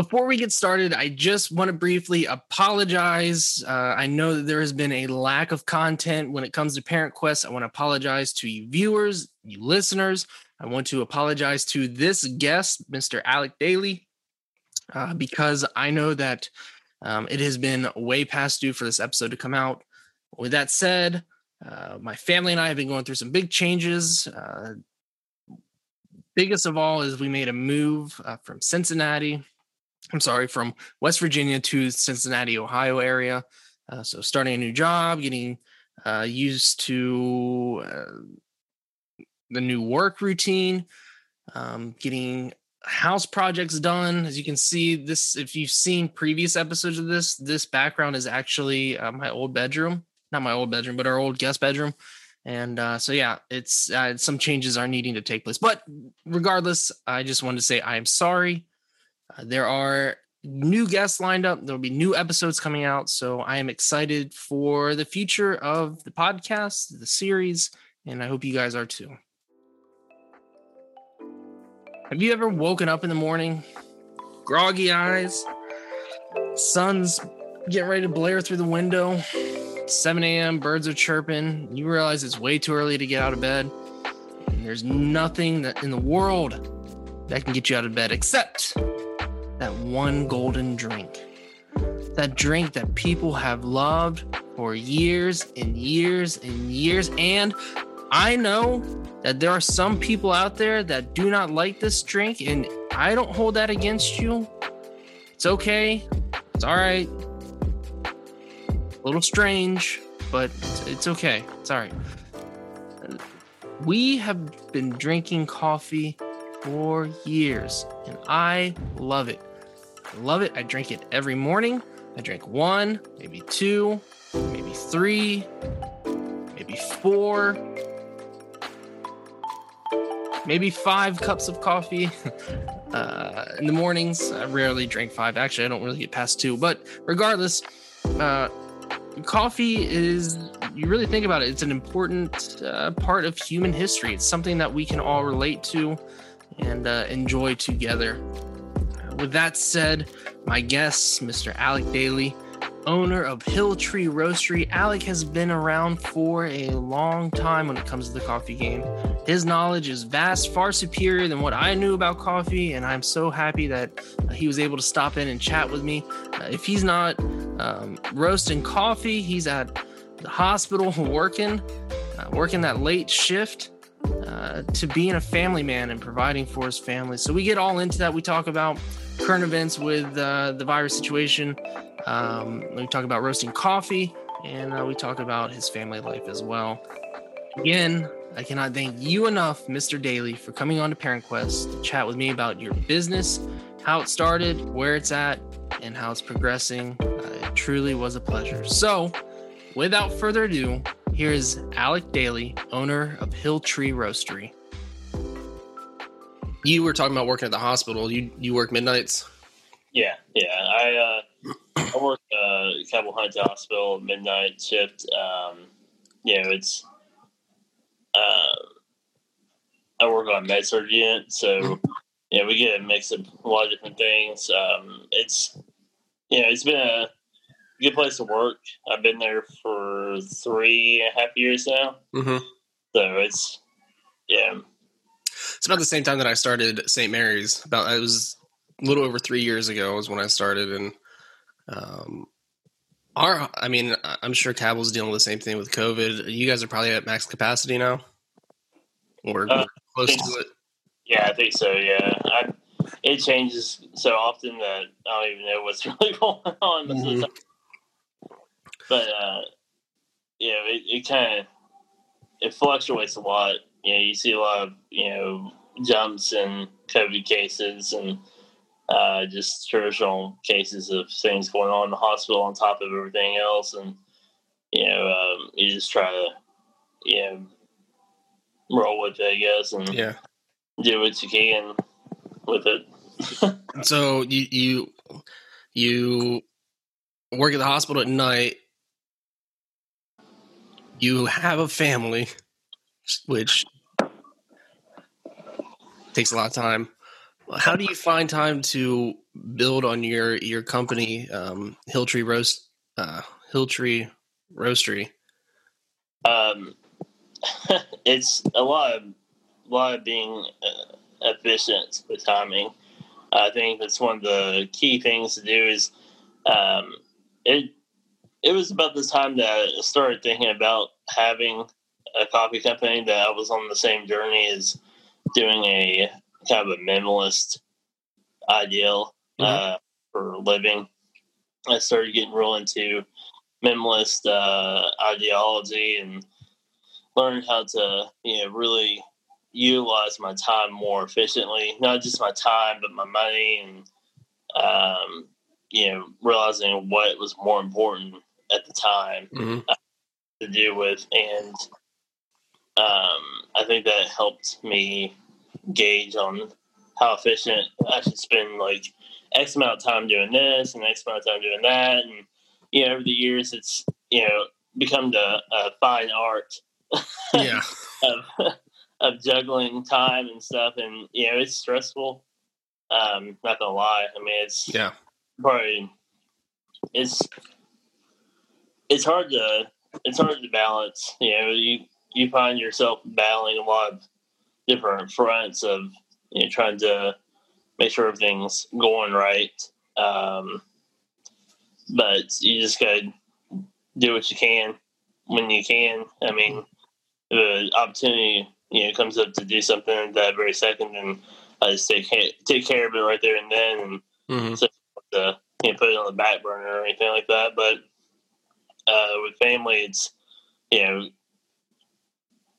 Before we get started, I just want to briefly apologize. Uh, I know that there has been a lack of content when it comes to Parent Quest. I want to apologize to you viewers, you listeners. I want to apologize to this guest, Mr. Alec Daly, uh, because I know that um, it has been way past due for this episode to come out. With that said, uh, my family and I have been going through some big changes. Uh, biggest of all is we made a move uh, from Cincinnati I'm sorry, from West Virginia to Cincinnati, Ohio area. Uh, so starting a new job, getting uh, used to uh, the new work routine, um, getting house projects done. As you can see, this if you've seen previous episodes of this, this background is actually uh, my old bedroom, not my old bedroom, but our old guest bedroom. And uh, so, yeah, it's uh, some changes are needing to take place. But regardless, I just wanted to say I am sorry there are new guests lined up. There will be new episodes coming out. So I am excited for the future of the podcast, the series, and I hope you guys are too. Have you ever woken up in the morning, groggy eyes, sun's getting ready to blare through the window, 7 a.m., birds are chirping, you realize it's way too early to get out of bed, and there's nothing that in the world that can get you out of bed except that one golden drink. That drink that people have loved for years and years and years. And I know that there are some people out there that do not like this drink, and I don't hold that against you. It's okay. It's all right. A little strange, but it's, okay. It's all right. We have been drinking coffee for years, and I love it. Love it. I drink it every morning. I drink one, maybe two, maybe three, maybe four, maybe five cups of coffee uh, in the mornings. I rarely drink five. Actually, I don't really get past two. But regardless, uh, coffee is, you really think about it, it's an important uh, part of human history. It's something that we can all relate to and uh, enjoy together with that said, my guest, Mr. Alec Daly, owner of Hill Tree Roastery. Alec has been around for a long time when it comes to the coffee game. His knowledge is vast, far superior than what I knew about coffee, and I'm so happy that uh, he was able to stop in and chat with me. Uh, if he's not um, roasting coffee, he's at the hospital working, uh, working that late shift. Uh, to being a family man and providing for his family. So we get all into that. We talk about current events with uh, the virus situation. Um, we talk about roasting coffee, and uh, we talk about his family life as well. Again, I cannot thank you enough, Mr. Daly, for coming on to Parent Quest to chat with me about your business, how it started, where it's at, and how it's progressing. Uh, it truly was a pleasure. So, without further ado, here's Alec Daly, owner of Hill Tree Roastery you were talking about working at the hospital. You you work midnights. Yeah, yeah. I uh, I work uh, Cabell Hunt Hospital midnight shift. Um, you know, it's uh, I work on med surg unit, so yeah, we get a mix of a lot of different things. Um, it's you know, it's been a good place to work. I've been there for three and a half years now, mm-hmm. so it's yeah it's about the same time that I started St. Mary's. About it was a little over three years ago was when I started, and um, our I mean I'm sure Cabell's dealing with the same thing with COVID. You guys are probably at max capacity now, or uh, close to it. Yeah, I think so. Yeah, I, it changes so often that I don't even know what's really going on. Mm-hmm. But uh, yeah, it, it kind of it fluctuates a lot you know, you see a lot of, you know, jumps in COVID cases and uh, just traditional cases of things going on in the hospital on top of everything else. And, you know, um, you just try to, you know, roll with it, I guess, and yeah. do what you can with it. so you, you, you work at the hospital at night. You have a family which takes a lot of time. How do you find time to build on your your company, um, Hilltree Roast, uh, Hilltree Roastery? Um, it's a lot of a lot of being uh, efficient with timing. I think that's one of the key things to do. Is um, it it was about the time that I started thinking about having a coffee company that I was on the same journey as doing a kind of a minimalist ideal mm-hmm. uh, for living. I started getting real into minimalist uh, ideology and learned how to you know really utilize my time more efficiently. Not just my time, but my money and um, you know realizing what was more important at the time mm-hmm. uh, to do with and um, I think that helped me gauge on how efficient I should spend like X amount of time doing this and X amount of time doing that. And, you know, over the years, it's, you know, become the uh, fine art yeah. of, of juggling time and stuff. And, you know, it's stressful. Um, not gonna lie. I mean, it's yeah, probably it's it's hard to it's hard to balance. You know, you you find yourself battling a lot of different fronts of you know, trying to make sure everything's going right. Um, but you just gotta do what you can when you can. I mean, the opportunity you know comes up to do something at that very second, and I just take take care of it right there and then, and mm-hmm. so to you know, put it on the back burner or anything like that. But uh, with family, it's you know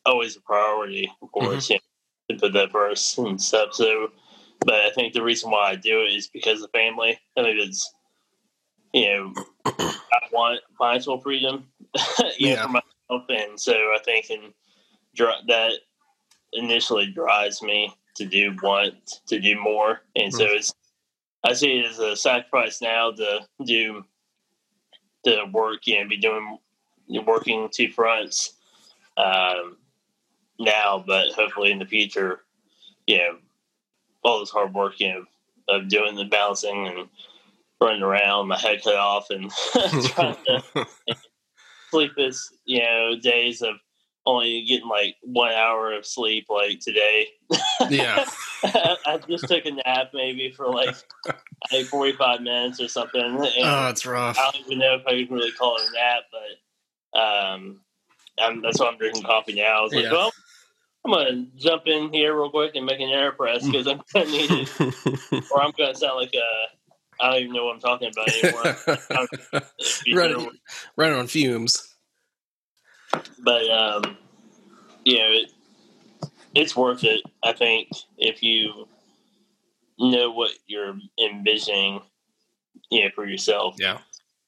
always a priority, of course, mm-hmm. you know, to put that first and stuff. So, but I think the reason why I do it is because of family. I think it's, you know, I want financial freedom, you yeah. know, for myself, and so I think and that initially drives me to do want to do more, and mm-hmm. so it's. I see it as a sacrifice now to do the work, you know, be doing working two fronts. Um, now, but hopefully in the future, you know, all this hard work, you know, of doing the balancing and running around, my head cut off, and trying to sleepless, you know, days of only getting like one hour of sleep, like today. Yeah, I just took a nap maybe for like like forty five minutes or something. oh, it's rough. I don't even know if I can really call it a nap, but um, I'm, that's why I'm drinking coffee now. I was like, yeah. well, I'm gonna jump in here real quick and make an AeroPress because I'm gonna need it, or I'm gonna sound like a I don't even know what I'm talking about anymore. running, running on fumes. But um, you know, it, it's worth it. I think if you know what you're envisioning, you know, for yourself. Yeah.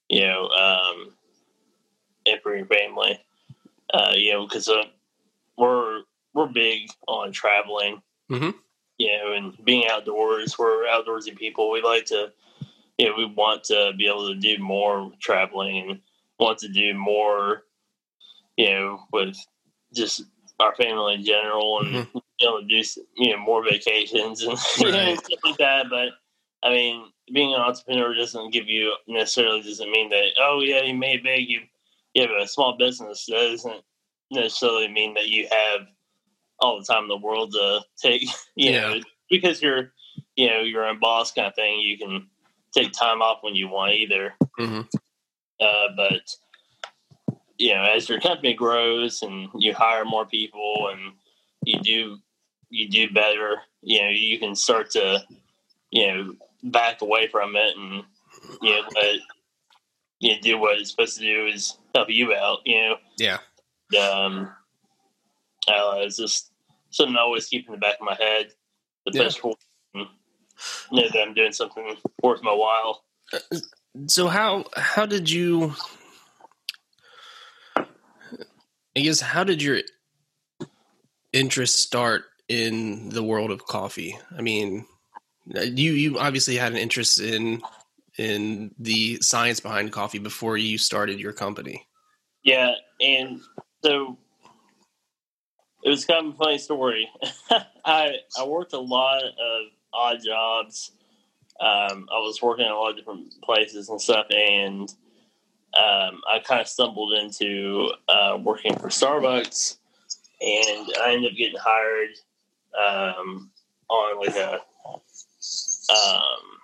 You know, um, and for your family. Uh, you know, because uh, we're we're big on traveling. Mm-hmm. You know, and being outdoors. We're outdoorsy people. We like to, you know, we want to be able to do more traveling and want to do more, you know, with just our family in general and mm-hmm. you know, do you know more vacations and right. stuff like that. But I mean, being an entrepreneur doesn't give you necessarily doesn't mean that oh yeah you made big you you have a small business that doesn't necessarily mean that you have all the time in the world to take, you yeah. know, because you're, you know, your own boss kind of thing. You can take time off when you want either. Mm-hmm. Uh, but you know, as your company grows and you hire more people and you do you do better, you know, you can start to, you know, back away from it and you know let you know, do what it's supposed to do is help you out. You know. Yeah. Um. Uh, it's just something I always keep in the back of my head. The yeah. best for know that I'm doing something worth my while. So how how did you? I guess how did your interest start in the world of coffee? I mean, you you obviously had an interest in in the science behind coffee before you started your company. Yeah, and so it was kind of a funny story. I I worked a lot of odd jobs. Um, I was working in a lot of different places and stuff, and um, I kind of stumbled into uh, working for Starbucks, and I ended up getting hired um, on like a um,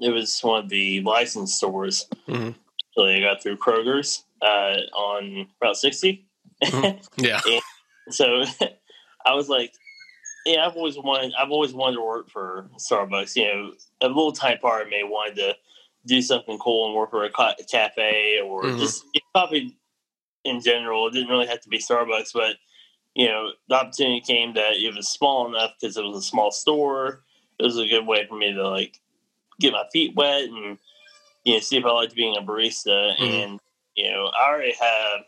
it was one of the licensed stores. Mhm. So I got through Kroger's uh, on Route 60. Mhm. Yeah. So I was like, yeah, I've always wanted, I've always wanted to work for Starbucks. You know, a little tiny part of me wanted to do something cool and work for a ca- cafe or Mhm. just coffee in general. It didn't really have to be Starbucks, but you know, the opportunity came that it was small enough because it was a small store. It was a good way for me to like get my feet wet and you know see if I liked being a barista. Mhm. And you know, I already have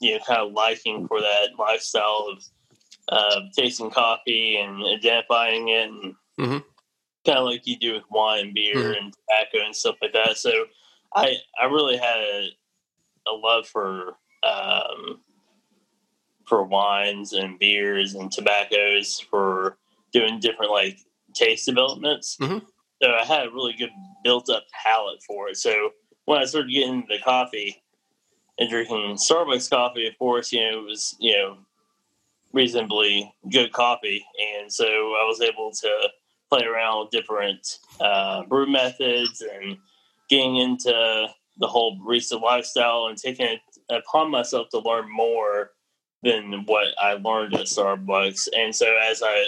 you know kind of liking for that lifestyle of uh, tasting coffee and identifying it, and Mhm. Kind of like you do with wine, beer, Mhm. and tobacco and stuff like that. So I I really had a, a love for um, for wines and beers and tobaccos for doing different like taste developments. Mhm. So I had a really good built up palate for it. So when I started getting into coffee and drinking Starbucks coffee, of course, you know, it was, you know, reasonably good coffee. And so I was able to play around with different uh, brew methods and getting into the whole barista lifestyle and taking it upon myself to learn more than what I learned at Starbucks. And so as I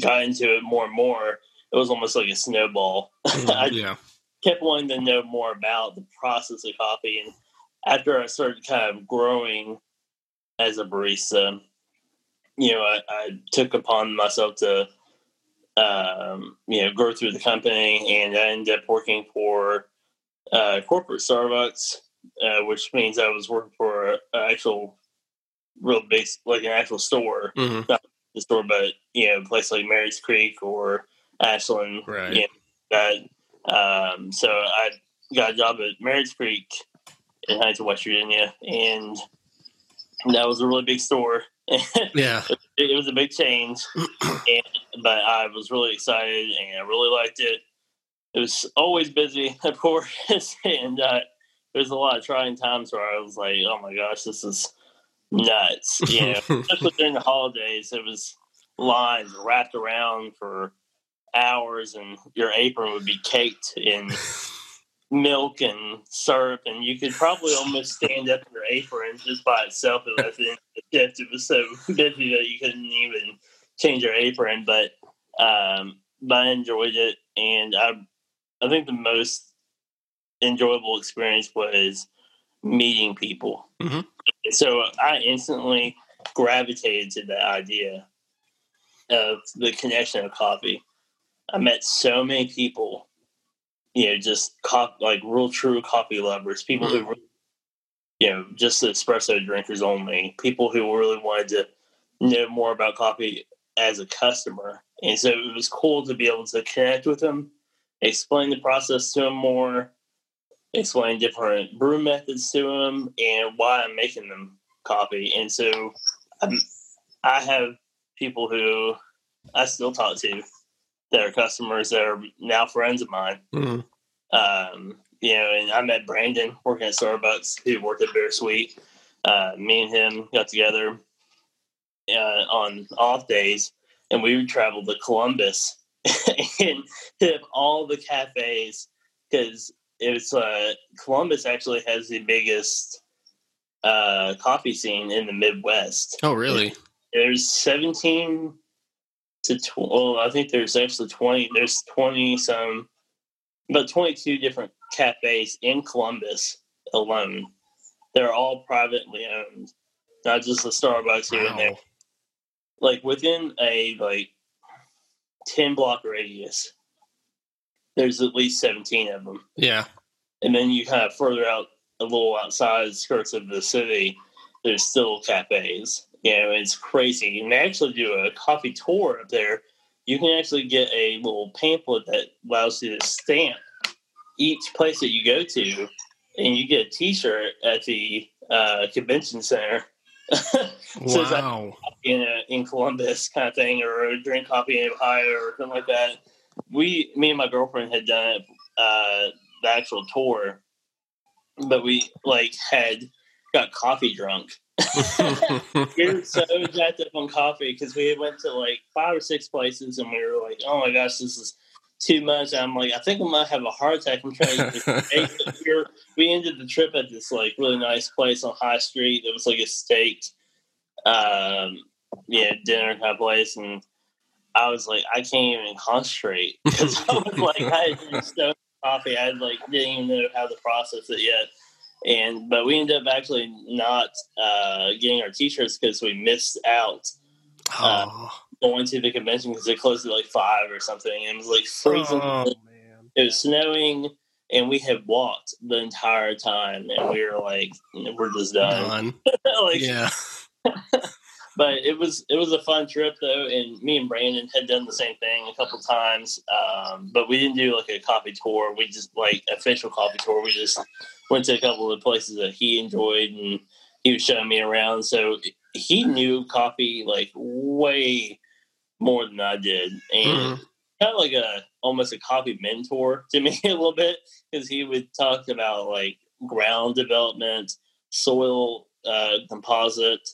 got into it more and more, it was almost like a snowball. I yeah. kept wanting to know more about the process of coffee. And after I started kind of growing as a barista, you know, I, I took upon myself to, um, you know, grow through the company, and I ended up working for uh, corporate Starbucks, uh, which means I was working for an actual, real big, like an actual store, hmm the store, but you know, a place like Merritt's Creek or Ashland, Right. you know, that. Um, so I got a job at Merritt's Creek in Huntington, West Virginia, and that was a really big store. Yeah. it was a big change, and, but I was really excited and I really liked it. It was always busy, of course, and uh, there was a lot of trying times where I was like, "Oh my gosh, this is nuts!" You know, especially during the holidays, it was lines wrapped around for hours, and your apron would be caked in milk and syrup, and you could probably almost stand up in your apron just by itself the end of the shift. It was so busy that you couldn't even change your apron, but um, but I enjoyed it, and I I think the most enjoyable experience was meeting people. Mhm. So I instantly gravitated to the idea of the connection of coffee. I met so many people, you know, just co- like real true coffee lovers, people who, mm-hmm. really, you know, just espresso drinkers only, people who really wanted to know more about coffee as a customer. And so it was cool to be able to connect with them, explain the process to them more, explain different brew methods to them, and why I'm making them coffee. And so I'm, I have people who I still talk to that are customers that are now friends of mine. Mhm. Um, you know, and I met Brandon working at Starbucks, who worked at Bittersweet. Uh, me and him got together uh, on off days, and we would travel to Columbus and hit all the cafes because it's uh, Columbus actually has the biggest uh, coffee scene in the Midwest. Oh, really? There's 17 to 12. Well, I think there's actually 20. There's 20 some, about 22 different cafes in Columbus alone. They're all privately owned, not just the Starbucks here and there. Like within a like 10 block radius, there's at least 17 of them Yeah. and then you kind of further out a little outside the skirts of the city, there's still cafes. You know, it's crazy. You can actually do a coffee tour up there. You can actually get a little pamphlet that allows you to stamp each place that you go to, and you get a T-shirt at the uh, convention center I- wow. in a, in Columbus kind of thing, or drink coffee in Ohio or something like that. We, me and my girlfriend had done uh, the actual tour, but we like had got coffee drunk. we were so jacked up on coffee because we went to like five or six places, and we were like, "Oh my gosh, this is too much." I'm like, I think I might have a heart attack. I'm trying to. we, were, we ended the trip at this like really nice place on High Street. It was like a steak, um, yeah, dinner kind of place, and I was like, I can't even concentrate because I was like, I had so much coffee, I like didn't even know how to process it yet. And but we ended up actually not uh, getting our t-shirts because we missed out Oh, going to the convention because it closed at like five or something, and it was like freezing. oh, man. It was snowing, and we had walked the entire time, and we were like, we're just done. Done. like, Yeah. but it was it was a fun trip though, and me and Brandon had done the same thing a couple times. Um, but we didn't do like a coffee tour. We just like official coffee tour. We just went to a couple of places that he enjoyed, and he was showing me around. So he knew coffee like way more than I did, and Mhm. kind of like a almost a coffee mentor to me a little bit because he would talk about like ground development, soil uh, composite,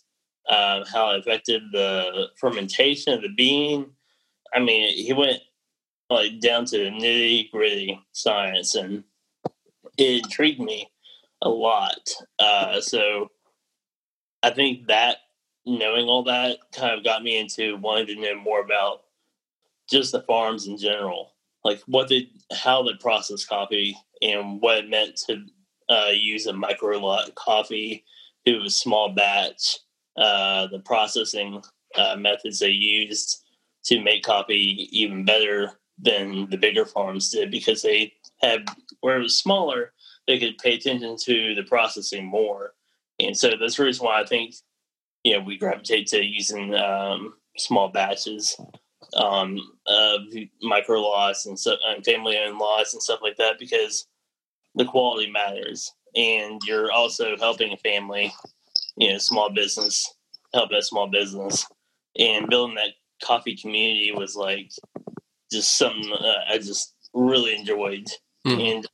uh, how it affected the fermentation of the bean. I mean, he went like down to the nitty gritty science, and it intrigued me a lot. Uh, so I think that knowing all that kind of got me into wanting to know more about just the farms in general, like what they, how they process coffee, and what it meant to uh, use a micro lot coffee, do a small batch, uh, the processing uh, methods they used to make coffee even better than the bigger farms did because they had where it was smaller, they could pay attention to the processing more, and so that's the reason why I think you know we gravitate to using um, small batches um, of micro lots and, so, and family owned lots and stuff like that because the quality matters, and you're also helping a family, you know, small business, help that small business, and building that coffee community was like just something uh, I just really enjoyed, Mhm. and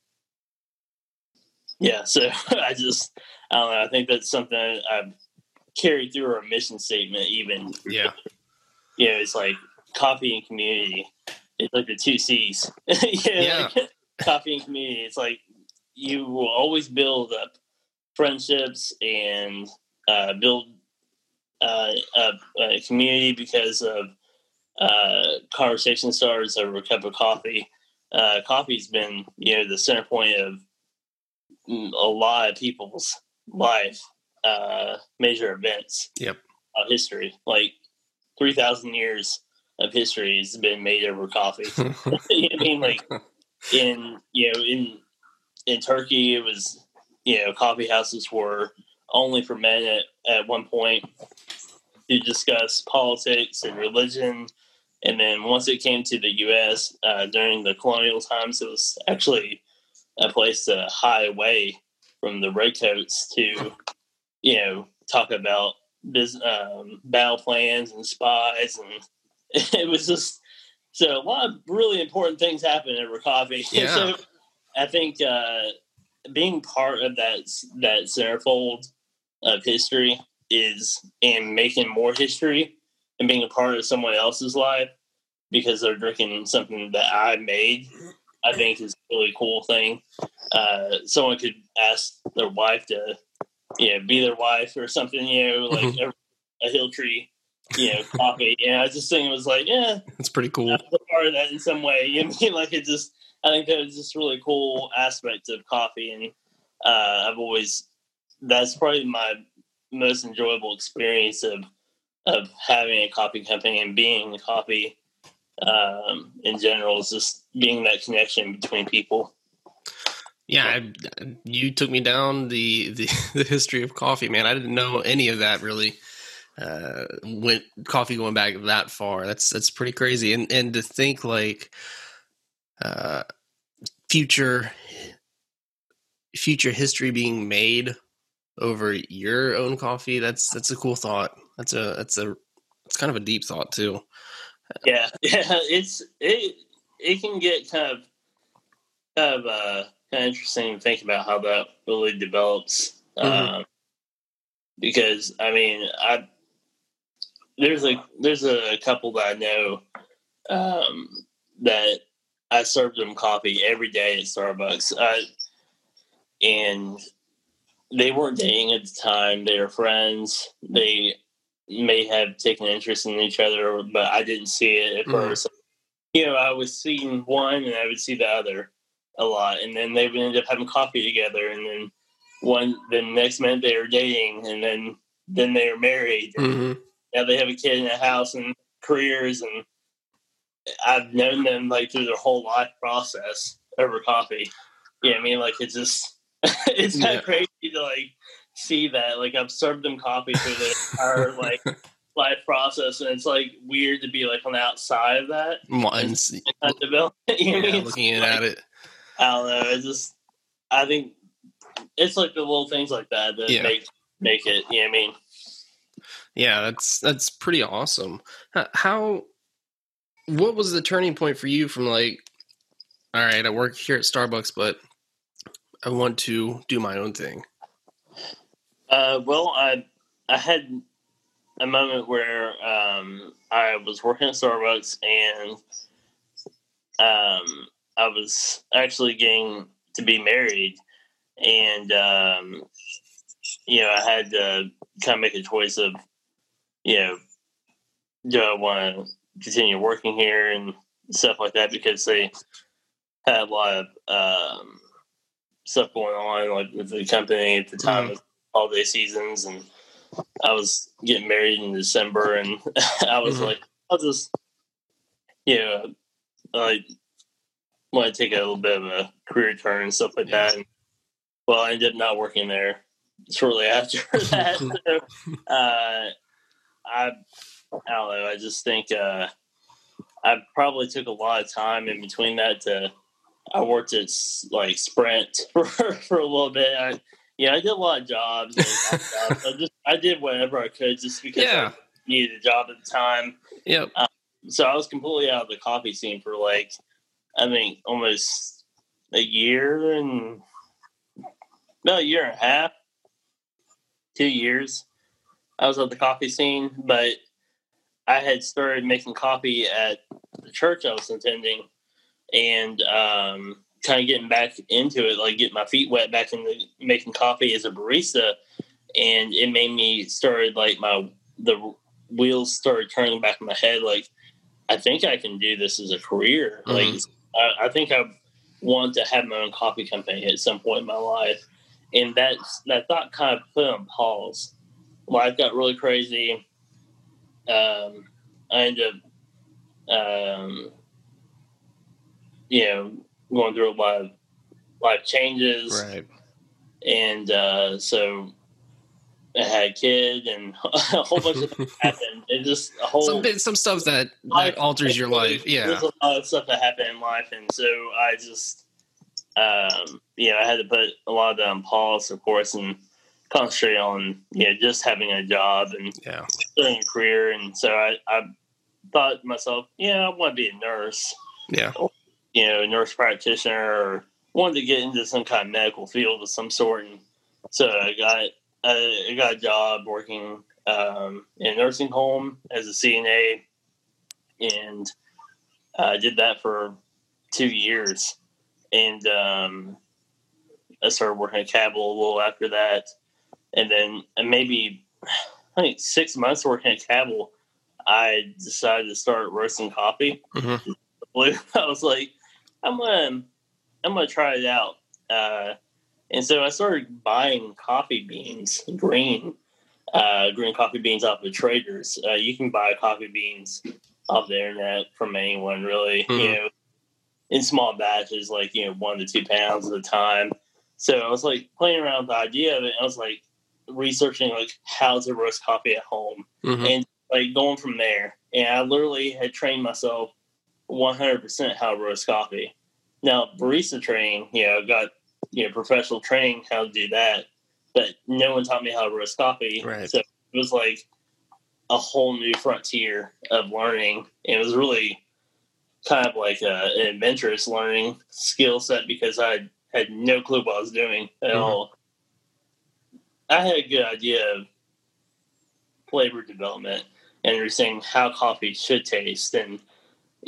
yeah, so I just I don't know. I think that's something I've carried through our mission statement, even Yeah. you know, it's like coffee and community. It's like the two C's. know, Yeah. like, coffee and community. It's like you will always build up friendships and uh, build uh, a, a community because of uh, conversation starters over a cup of coffee. Uh, coffee's been, you know, the center point of mm, a lot of people's life, uh, major events. Yep. Of history, like three thousand years of history has been made over coffee. I mean, like in you know in in Turkey, it was you know coffee houses were only for men at, at one point to discuss politics and religion. And then once it came to the U.S. Uh, during the colonial times, it was actually a place to hide away from the redcoats to, you know, talk about business, um, battle plans and spies, and it was just so a lot of really important things happened over coffee. Yeah. so I think uh, being part of that that centerfold of history is in making more history and being a part of someone else's life because they're drinking something that I made. I think is a really cool thing. Uh, someone could ask their wife to, you know, be their wife or something. You know, like a, a hill tree, you know, coffee. And I just think it was like, yeah, It's pretty cool. Was part of that in some way. You know, I mean, like it just, I think that was just a really cool aspect of coffee, and uh, I've always that's probably my most enjoyable experience of of having a coffee company and being a coffee um, in general is just being that connection between people. Yeah, I, you took me down the, the the history of coffee, man. I didn't know any of that really. Uh, went coffee going back that far. That's that's pretty crazy. And and to think like, uh, future future history being made over your own coffee. That's that's a cool thought. That's a that's a it's kind of a deep thought too. Yeah, yeah, it's it it can get kind of kind of uh kind of interesting to think about how that really develops. Mhm. Um, because I mean, I there's a there's a couple that I know um, that I served them coffee every day at Starbucks, uh, and they weren't dating at the time. They were friends. They may have taken interest in each other, but I didn't see it at Mhm. first. You know, I was seeing one, and I would see the other a lot, and then they would end up having coffee together, and then one, the next minute they were dating, and then then they were married. and Mm-hmm. now they have a kid in a house and careers and I've known them like through their whole life process over coffee. You know I mean? Like it's just it's kind Yeah. of crazy to like see that. Like I've served them coffee through the entire like life process and it's like weird to be like on the outside of that Once, and not develop you know yeah, looking in at it. I don't know. It's just I think it's like the little things like that that Yeah. make make it, you know what I mean? Yeah, that's that's pretty awesome. How what was the turning point for you from like all right, I work here at Starbucks, but I want to do my own thing. Uh, well, I I had a moment where um, I was working at Starbucks and um, I was actually getting to be married, and um, you know I had to kind of make a choice of you know do I want to continue working here and stuff like that because they had a lot of um, stuff going on like with the company at the time Mhm. of holiday seasons and I was getting married in December and I was Mhm. like I'll just you know like want to take a little bit of a career turn and stuff like Yeah. that and well I ended up not working there shortly after that so, uh, I I don't know I just think uh, I probably took a lot of time in between that to I worked at like Sprint for for a little bit. I yeah, I did a lot of jobs. Jobs. I just I did whatever I could just because Yeah. I needed a job at the time. Yep. Um, so I was completely out of the coffee scene for like I think almost a year and about a year and a half, two years. I was at the coffee scene, but I had started making coffee at the church I was attending, and um, kind of getting back into it, like getting my feet wet back into making coffee as a barista, and it made me started like my the wheels started turning back in my head. Like, I think I can do this as a career. Like, I, I think I want to have my own coffee company at some point in my life, and that that thought kind of put on pause. Life got really crazy. Um, I ended up, um, you know, going through a lot of life changes, Right. and uh, so I had a kid, and a whole bunch of things happened. It just a whole Some bit, some stuff that, life- that alters your life. Yeah. There's a lot of stuff that happened in life, and so I just, um, you know, I had to put a lot of that on pause, of course, and concentrate on, you know, just having a job and Yeah. starting a career. And so I, I thought to myself, yeah, I want to be a nurse, Yeah. You know, a nurse practitioner, or wanted to get into some kind of medical field of some sort. And so I got, I got a job working um, in a nursing home as a CNA, and I did that for two years. And um, I started working at Cabell a little after that, and then maybe I think six months working at Cabell, I decided to start roasting coffee. Mhm. I was like, I'm gonna, I'm gonna try it out. Uh, and so I started buying coffee beans, green, uh, green coffee beans off of traders. Uh, you can buy coffee beans off the internet from anyone, really. You Mhm. know, in small batches, like you know, one to two pounds at a time. So I was like playing around with the idea of it. I was like researching like how to roast coffee at home Mhm. and like going from there. And I literally had trained myself 100% how to roast coffee. Now, barista training, you know, got, you know, professional training how to do that. but no one taught me how to roast coffee. Right. So it was like a whole new frontier of learning. And it was really kind of like a, an adventurous learning skill set because I had no clue what I was doing at Mhm. all. I had a good idea of flavor development and understanding how coffee should taste. And,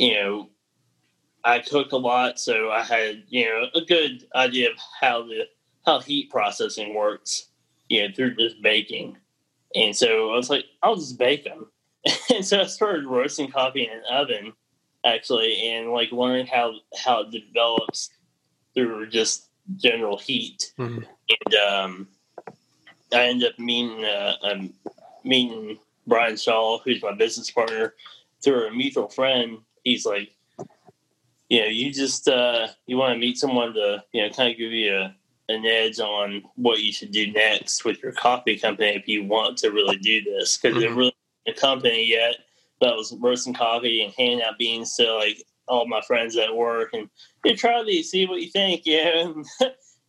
you know, I cooked a lot, so I had, you know, a good idea of how the how heat processing works, you know, through just baking. And so I was like, I'll just bake them. and so I started roasting coffee in an oven, actually, and like learning how how it develops through just general heat. Mhm. And um, I ended up meeting uh, um, meeting Brian Shaw, who's my business partner, through a mutual friend. He's like, you know, you just uh, you want to meet someone to you know kind of give you a, an edge on what you should do next with your coffee company if you want to really do this because Mhm. they're really a company yet that was roasting coffee and handing out beans to like all my friends at work and you try these, see what you think, yeah. And,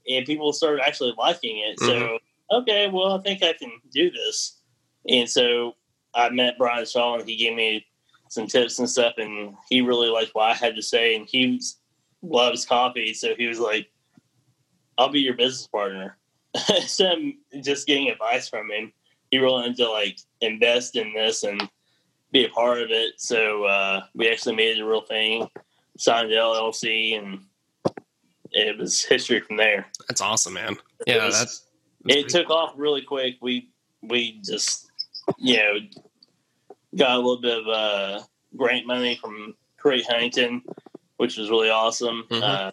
and people started actually liking it. So okay, well, I think I can do this. And so I met Brian Shaw, and he gave me some tips and stuff, and he really liked what I had to say, and he loves coffee, so he was like, "I'll be your business partner." so I'm just getting advice from him. He really wanted to like invest in this and be a part of it. So uh, we actually made it a real thing, signed the LLC, and it was history from there That's awesome, man. Yeah, was- that's, it took off really quick. We we just you know got a little bit of uh, grant money from Create Huntington, which was really awesome. Mhm. Uh,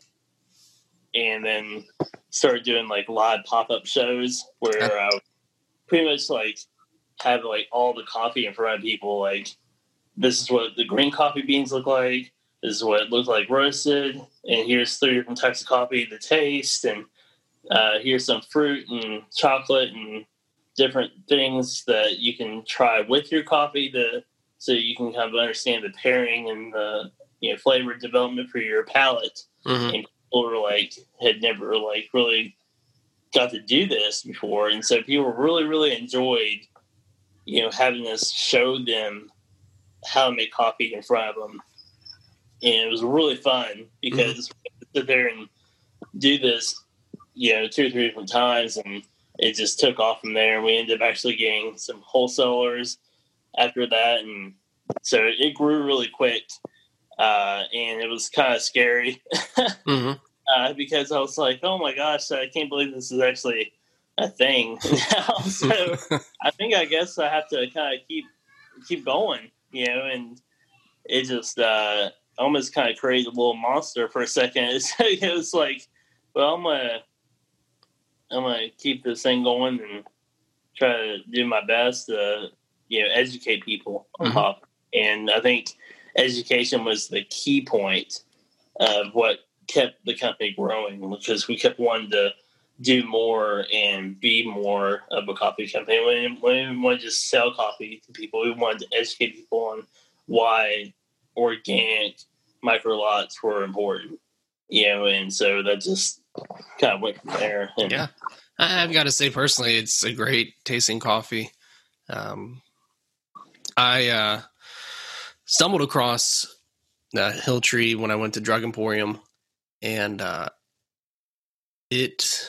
and then started doing like live pop up shows where I would pretty much like have like all the coffee in front of people. Like this is what the green coffee beans look like. This is what it looks like roasted, and here's three different types of coffee to taste, and uh, here's some fruit and chocolate and different things that you can try with your coffee to so you can kind of understand the pairing and the you know flavor development for your palate. Mhm. people were like had never like really got to do this before. And so people really really enjoyed you know having us show them how to make coffee in front of them. And it was really fun because we could sit there and do this you know two or three different times and it just took off from there we ended up actually getting some wholesalers after that and so it grew really quick uh, and it was kind of scary Mhm. uh, because I was like, "Oh my gosh, I can't believe this is actually a thing now." so I think I guess I have to kind of keep keep going, you know, and it just uh, almost kind of created a little monster for a second. It was like, well, I'm gonna I'm gonna keep this thing going and try to do my best to you know educate people on Mhm. coffee. And I think education was the key point of what kept the company growing because we kept wanting to do more and be more of a coffee company. We didn't, we didn't want to just sell coffee to people. We wanted to educate people on why organic micro lots were important. You know, and so that just kind of went from there. And Yeah. I- I've got to say personally, it's a great tasting coffee. Um, I uh, stumbled across uh, Hill Tree when I went to Drug Emporium, and uh, it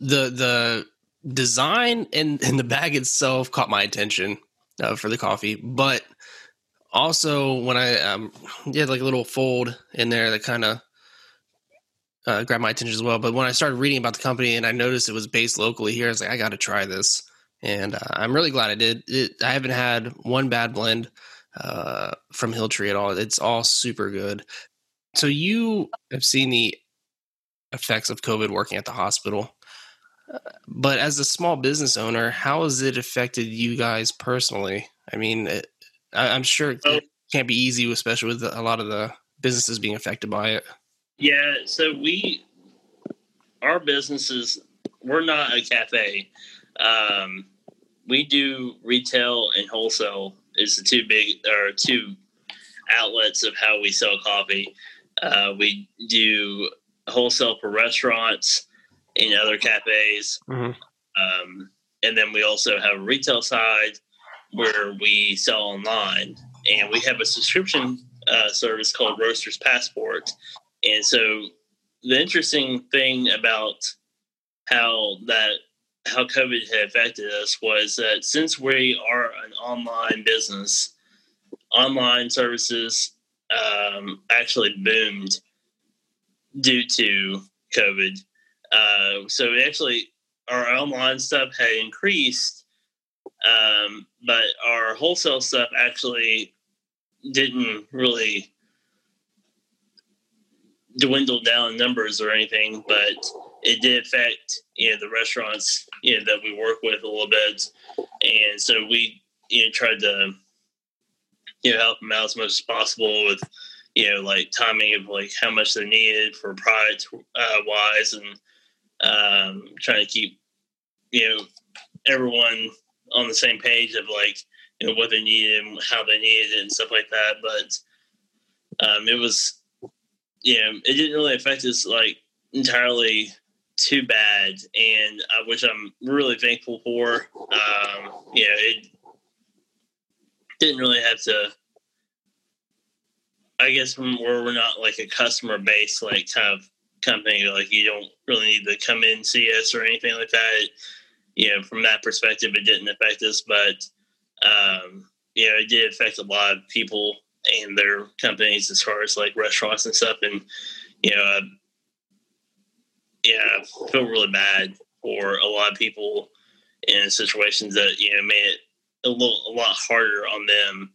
the the design and, and the bag itself caught my attention uh, for the coffee, but also when I um, had like a little fold in there that kind of uh, grabbed my attention as well. But when I started reading about the company and I noticed it was based locally here, I was like, I got to try this, and uh, I'm really glad I did. It, I haven't had one bad blend uh, from Hill Tree at all. It's all super good. So you have seen the effects of COVID working at the hospital. Uh, But as a small business owner, how has it affected you guys personally? I mean, it, I, I'm sure it can't be easy, especially with a lot of the businesses being affected by it. Yeah, so we, our businesses, we're not a cafe. Um, we do retail and wholesale is the two big or two outlets of how we sell coffee. Uh, we do wholesale for restaurants and other cafes. Mhm. Um, and then we also have a retail side where we sell online, and we have a subscription uh, service called Roasters Passport. And so, the interesting thing about how that how COVID had affected us was that since we are an online business, online services um, actually boomed due to COVID. Uh, so actually our online stuff had increased, um, but our wholesale stuff actually didn't really dwindle down numbers or anything, but it did affect you know the restaurants you know that we work with a little bit, and so we you know tried to you know help them out as much as possible with you know like timing of like how much they needed for product uh, wise and um, trying to keep you know everyone on the same page of like you know what they needed and how they needed it and stuff like that. But um, it was know it didn't really affect us like entirely too bad, and which I'm really thankful for. Um, know it didn't really have to. I guess from where we're not like a customer base like kind of company, like you don't really need to come in see us or anything like that. You know, from that perspective, it didn't affect us, but um, you know, it did affect a lot of people and their companies as far as like restaurants and stuff. And you know, uh, yeah, I feel really bad for a lot of people in situations that you know made it a little a lot harder on them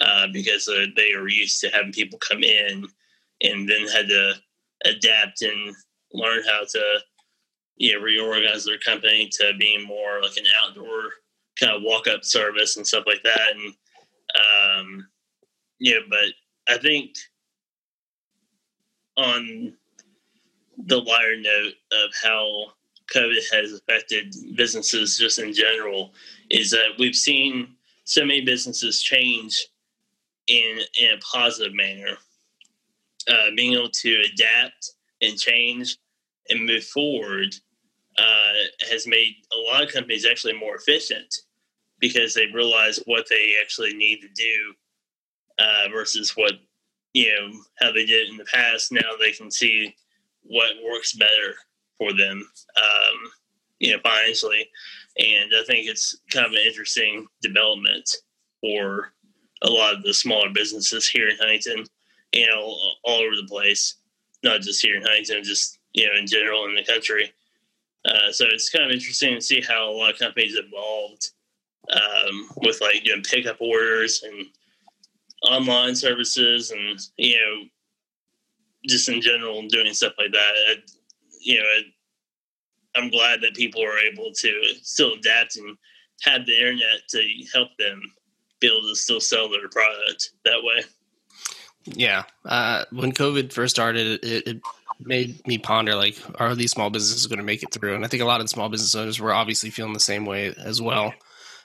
uh, because uh, they are used to having people come in and then had to adapt and learn how to you know reorganize their company to being more like an outdoor kind of walk up service and stuff like that and um yeah but i think on the lighter note of how covid has affected businesses just in general is that we've seen so many businesses change in in a positive manner. Uh, being able to adapt and change and move forward uh, has made a lot of companies actually more efficient because they realize what they actually need to do uh, versus what you know how they did in the past. Now they can see what works better for them, um, you know, financially, and I think it's kind of an interesting development for a lot of the smaller businesses here in Huntington, you know, all over the place, not just here in Huntington, just you know, in general in the country. Uh, so it's kind of interesting to see how a lot of companies evolved um, with like doing pickup orders and online services, and you know, just in general doing stuff like that. I, you know, I, I'm glad that people are able to still adapt and have the internet to help them be able to still sell their product that way. Yeah. Uh, when COVID first started, it, it made me ponder like, are these small businesses going to make it through? And I think a lot of small business owners were obviously feeling the same way as well.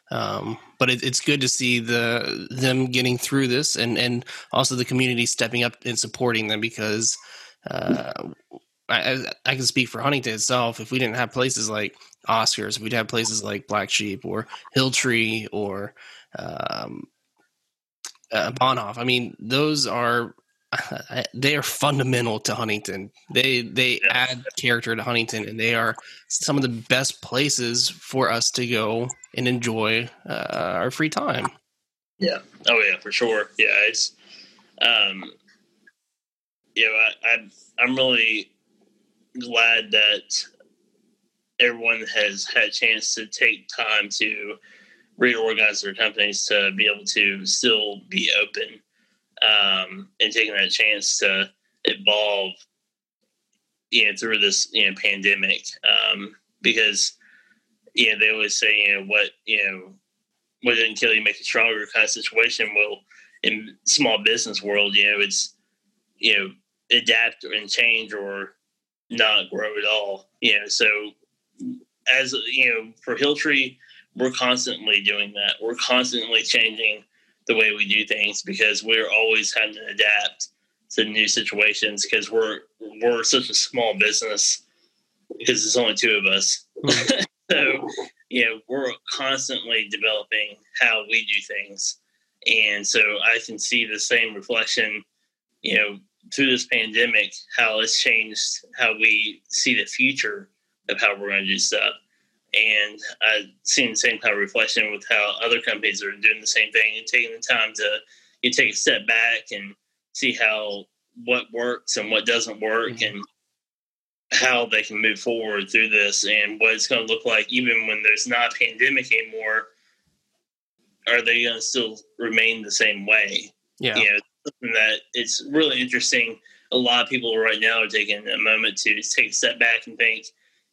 Um, but it, it's good to see the them getting through this, and and also the community stepping up and supporting them because uh, I, I can speak for Huntington itself. If we didn't have places like Oscars, if we'd have places like Black Sheep or Hilltree or um, uh, Bahnhof. I mean, those are they are fundamental to Huntington. They they Yeah. add character to Huntington, and they are some of the best places for us to go and enjoy uh, our free time. Yeah. Oh yeah, for sure. Yeah, it's um, you know, I, I I'm really glad that everyone has had a chance to take time to reorganize their companies to be able to still be open um, and taking that chance to evolve you know through this you know pandemic. Um, because you know they always say you know what you know what didn't kill you make you stronger kind of situation. Well in small business world you know it's you know adapt and change or not grow at all you know. So as you know for hilltree we're constantly doing that. We're constantly changing the way we do things because we're always having to adapt to new situations because we're we're such a small business because there's only two of us. Mm-hmm. so, you know, we're constantly developing how we do things. And so I can see the same reflection, you know, through this pandemic, how it's changed how we see the future of how we're going to do stuff. And I've seen the same kind of reflection with how other companies are doing the same thing and taking the time to you take a step back and see how what works and what doesn't work mm-hmm. and how they can move forward through this and what it's going to look like even when there's not a pandemic anymore are they going to still remain the same way? Yeah. You know something that it's really interesting. A lot of people right now are taking a moment to take a step back and think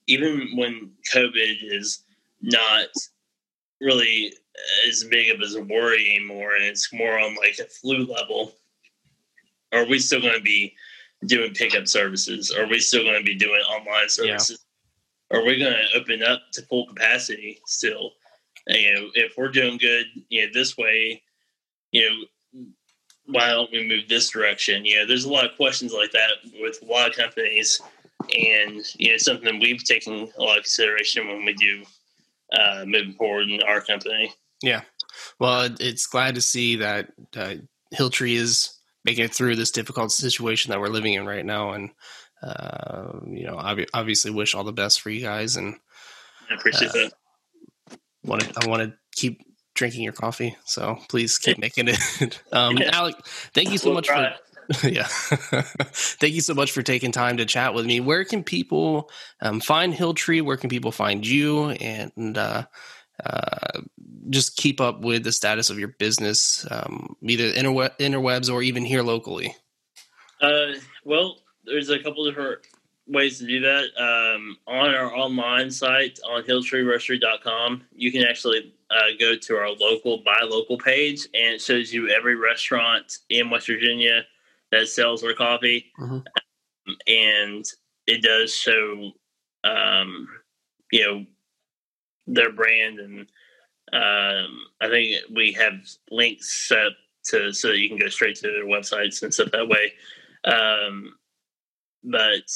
even when covid is not really as big of as a worry anymore and it's more on like a flu level are we still going to be doing pickup services? Are we still going to be doing online services? Yeah. Are we going to open up to full capacity still? And, you know, if we're doing good, you know, this way, you know, why don't we move this direction? You know, there's a lot of questions like that with a lot of companies, and you know, something we've taken a lot of consideration when we do uh, moving forward in our company. Yeah, well, it's glad to see that uh, Hilltree is making it through this difficult situation that we're living in right now. And, uh, you know, ob- obviously wish all the best for you guys. And I appreciate uh, that. Wanted, I want to keep drinking your coffee. So please keep making it. um, yeah. Alec, thank you so we'll much for, yeah. Thank you so much for taking time to chat with me. Where can people um, find Hilltree? Where can people find you? And uh, uh, just keep up with the status of your business, um, either interwe- interwebs or even here locally? Uh, well, there's a couple different ways to do that. Um, on our online site on hilltreeroastery.com, you can actually uh, go to our local buy local page, and it shows you every restaurant in West Virginia that sells their coffee, mm-hmm. um, and it does show, um, you know, their brand and um, I think we have links set to so that you can go straight to their websites and stuff that way. Um, but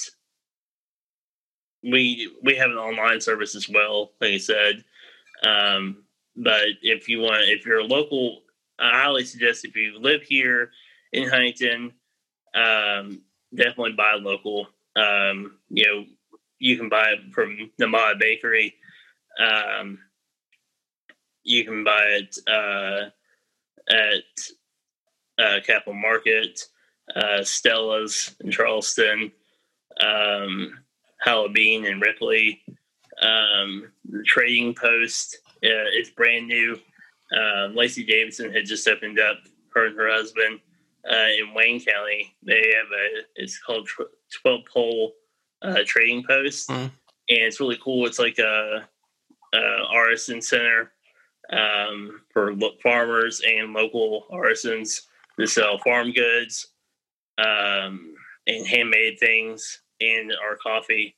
we we have an online service as well, like I said. Um, but if you want, if you're a local, I highly suggest if you live here in Huntington, um, definitely buy local. Um, you know, you can buy it from Nomada Bakery. Um, you can buy it uh, at uh, Capitol Market, uh, Stella's in Charleston, um, Halloween in Ripley. Um, the Trading Post uh, is brand new. Uh, Lacey Davidson had just opened up her and her husband uh, in Wayne County. They have a it's called Twelve Pole uh, Trading Post, mm. and it's really cool. It's like a, a artisan center um, for farmers and local artisans to sell farm goods um, and handmade things and our coffee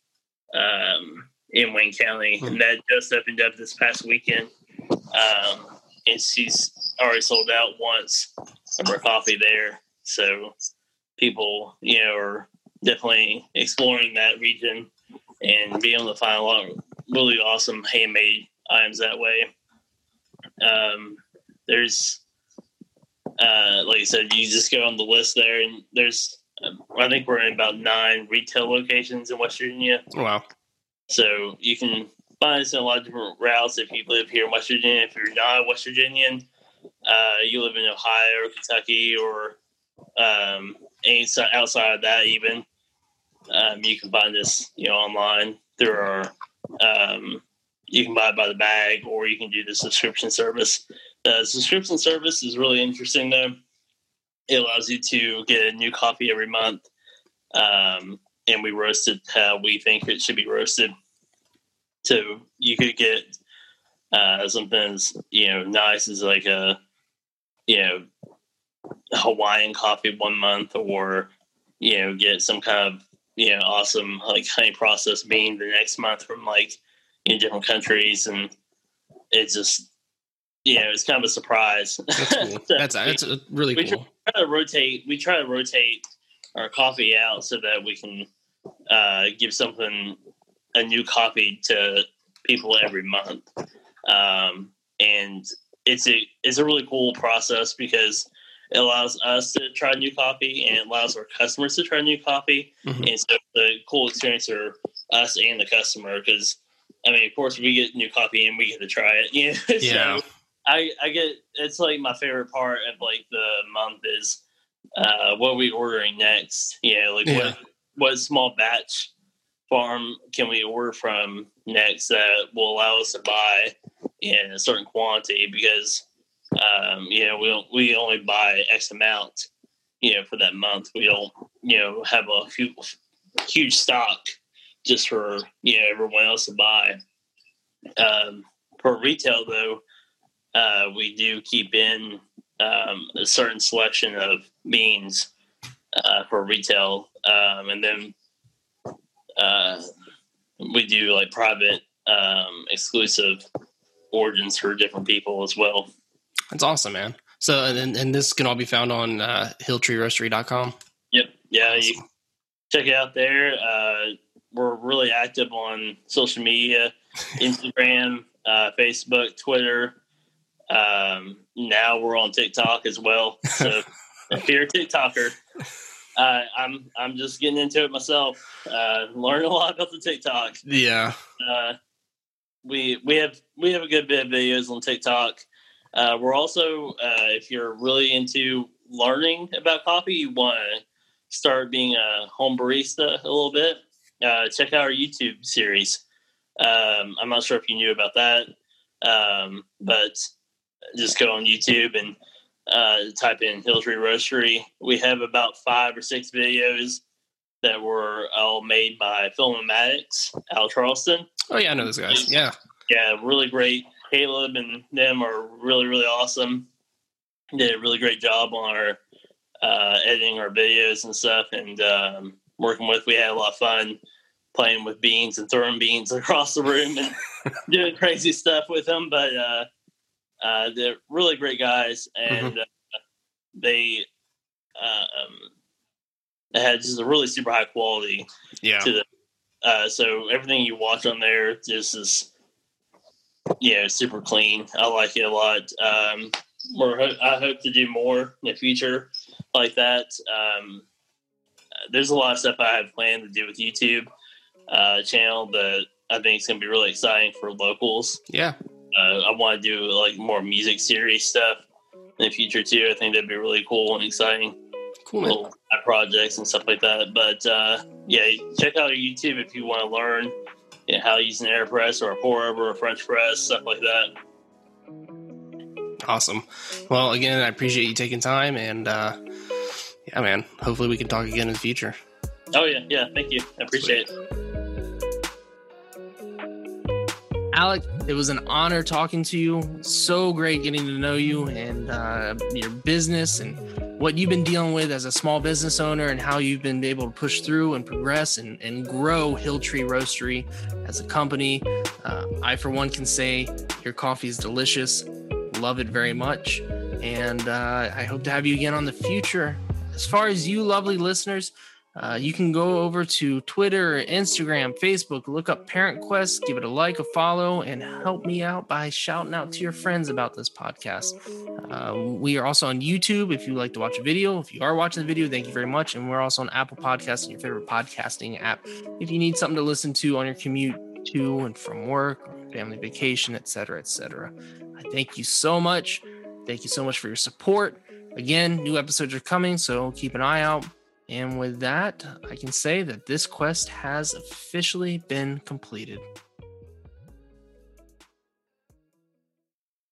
um, in Wayne County. Mm-hmm. And that just opened up this past weekend. Um, and she's already sold out once of her coffee there. So people, you know, are definitely exploring that region and being able to find a lot of really awesome handmade items that way. Um, there's, uh, like I said, you just go on the list there, and there's, I think we're in about nine retail locations in West Virginia. Wow. So you can find us in a lot of different routes if you live here in West Virginia. If you're not a West Virginian, uh, you live in Ohio or Kentucky or um, any outside of that, even um, you can find this, you know, online through our um, you can buy it by the bag or you can do the subscription service. The subscription service is really interesting though. It allows you to get a new coffee every month. Um, and we roast it how we think it should be roasted. So you could get uh, something as you know nice as like a you know Hawaiian coffee one month, or you know get some kind of you know awesome like honey processed bean the next month from like in different countries, and it's just you know it's kind of a surprise. That's cool. that's, that's really we cool. Try to rotate. We try to rotate our coffee out so that we can uh, give something a new coffee to people every month, um, and it's a it's a really cool process because it allows us to try new coffee and allows our customers to try new coffee, mm-hmm. and so the cool experience for us and the customer because I mean, of course, we get new coffee and we get to try it. You know? Yeah. so I I get it's like my favorite part of like the month is uh what we ordering next. You know, like yeah. what what small batch farm can we order from next that will allow us to buy in a certain quantity because um, you know we we only buy X amount you know for that month. We don't you know have a huge, huge stock just for you know everyone else to buy. Um, for retail though, uh, we do keep in um, a certain selection of beans uh, for retail, um, and then uh, we do like private um, exclusive origins for different people as well. That's awesome, man. So, and, and this can all be found on uh, hilltreeroastery.com. Yep. Yeah. Awesome. You check it out there. Uh, we're really active on social media, Instagram, uh, Facebook, Twitter. Um, now we're on TikTok as well. So if you're a TikToker, uh, I'm I'm just getting into it myself. Uh, learning a lot about the TikTok. Yeah. Uh, we we have we have a good bit of videos on TikTok. Uh, we're also uh, if you're really into learning about coffee, you want to start being a home barista a little bit. Uh, check out our YouTube series. Um, I'm not sure if you knew about that, um, but just go on YouTube and uh, type in Hilltree Roastery. We have about five or six videos that were all made by Filmatics out Charleston. Oh yeah, I know those guys. Yeah, yeah, really great. Caleb and them are really really awesome. Did a really great job on our uh, editing our videos and stuff, and um, working with. We had a lot of fun playing with beans and throwing beans across the room and doing crazy stuff with them. But uh, uh, they're really great guys, and mm-hmm. uh, they uh, um, had just a really super high quality. Yeah. To the, uh, so everything you watch on there just is, yeah, super clean. I like it a lot. Um, we're I hope to do more in the future like that. Um, there's a lot of stuff I have planned to do with YouTube uh, channel that I think is going to be really exciting for locals. Yeah. Uh, I want to do like more music series stuff in the future too. I think that'd be really cool and exciting. Cool little projects and stuff like that. But uh, yeah, check out our YouTube if you want to learn you know, how to use an AeroPress or a pour over or a French press, stuff like that. Awesome. Well, again, I appreciate you taking time and uh, yeah, man. Hopefully, we can talk again in the future. Oh yeah, yeah. Thank you. I appreciate Sweet. it. Alec, it was an honor talking to you. So great getting to know you and uh, your business and what you've been dealing with as a small business owner and how you've been able to push through and progress and, and grow Hilltree Roastery as a company. Uh, I, for one, can say your coffee is delicious. Love it very much. And uh, I hope to have you again on the future. As far as you lovely listeners, uh, you can go over to Twitter, Instagram, Facebook, look up Parent Quest, give it a like, a follow, and help me out by shouting out to your friends about this podcast. Uh, we are also on YouTube if you like to watch a video. If you are watching the video, thank you very much. And we're also on Apple Podcasts and your favorite podcasting app if you need something to listen to on your commute to and from work, family vacation, etc., etc. I thank you so much. Thank you so much for your support. Again, new episodes are coming, so keep an eye out. And with that, I can say that this quest has officially been completed.